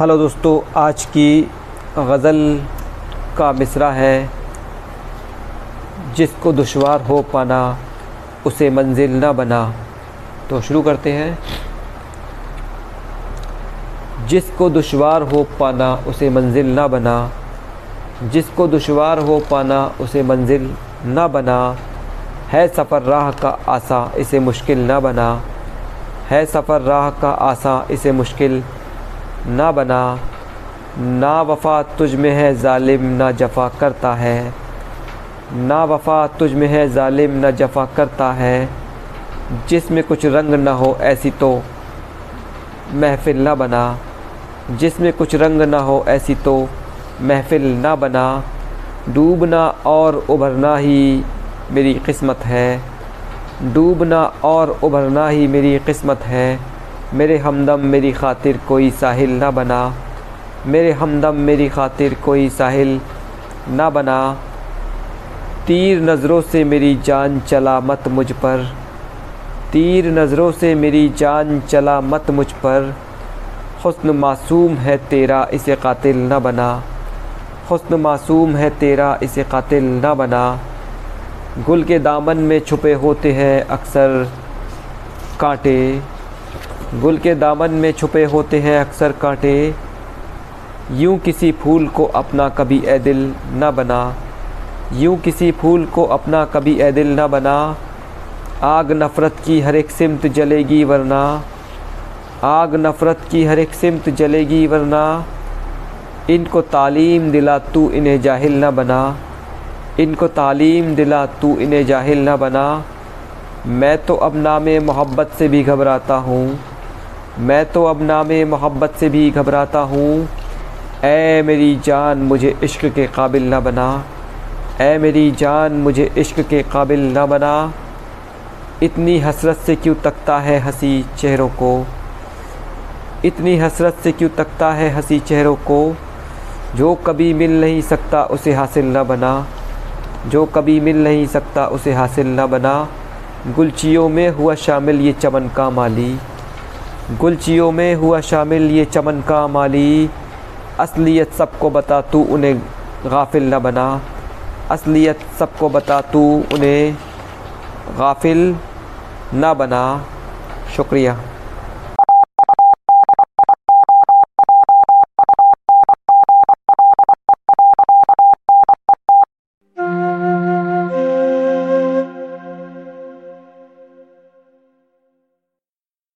Hello दोस्तों, आज की गज़ल का मिसरा है। जिसको दुशवार हो पाना, उसे मंजिल ना बना। तो शुरू करते हैं। जिसको दुशवार हो पाना, उसे मंजिल ना बना। जिसको दुशवार हो पाना, उसे मंजिल ना बना। है सफ़र राह का आसा, इसे मुश्किल ना बना। है सफ़र राह का आसा, इसे मुश्किल ना बना, ना वफ़ा तुझ में है ज़ालिम, ना जफ़ा करता है। ना वफ़ा तुझ में है ज़ालिम, ना जफ़ा करता है। जिसमें कुछ रंग ना हो ऐसी तो महफिल ना बना। जिसमें कुछ रंग ना हो ऐसी तो महफिल ना बना। डूबना और उभरना ही मेरी किस्मत है। डूबना और उभरना ही मेरी किस्मत है। मेरे हमदम मेरी खातिर कोई साहिल ना बना। मेरे हमदम मेरी खातिर कोई साहिल ना बना। तीर नज़रों से मेरी जान चला मत मुझ पर। तीर नज़रों से मेरी जान चला मत मुझ पर। हसन मासूम है तेरा इसे कातिल ना बना। हसन मासूम है तेरा इसे कातिल ना बना। गुल के दामन में छुपे होते हैं अक्सर कांटे। गुल के दामन में छुपे होते हैं अक्सर कांटे। यूँ किसी फूल को अपना कभी ए दिल न बना। यूँ किसी फूल को अपना कभी ए दिल न बना। आग नफ़रत की हर एक सिमत जलेगी वरना। आग नफ़रत की हर एक सिमत जलेगी वरना। इनको तालीम दिला तू इन्हें जाहिल न बना। इनको तालीम दिला तू इन्हें जाहिल न बना। मैं तो अब नाम मोहब्बत से भी घबराता हूँ। मैं तो अब नाम मोहब्बत से भी घबराता हूँ। ऐ मेरी जान मुझे इश्क के काबिल ना बना। ऐ मेरी जान मुझे इश्क के काबिल ना बना। इतनी हसरत से क्यों तकता है हँसी चेहरों को? इतनी हसरत से क्यों तकता है हँसी चेहरों को? जो कभी मिल नहीं सकता उसे हासिल ना बना। जो कभी मिल नहीं सकता उसे हासिल ना बना। गुलचियों में हुआ शामिल ये चमन का माली। गुलचियों में हुआ शामिल ये चमन का माली। असलियत सबको बता तू उन्हें गाफिल न बना। असलियत सबको बता तू उन्हें गाफिल न बना। शुक्रिया।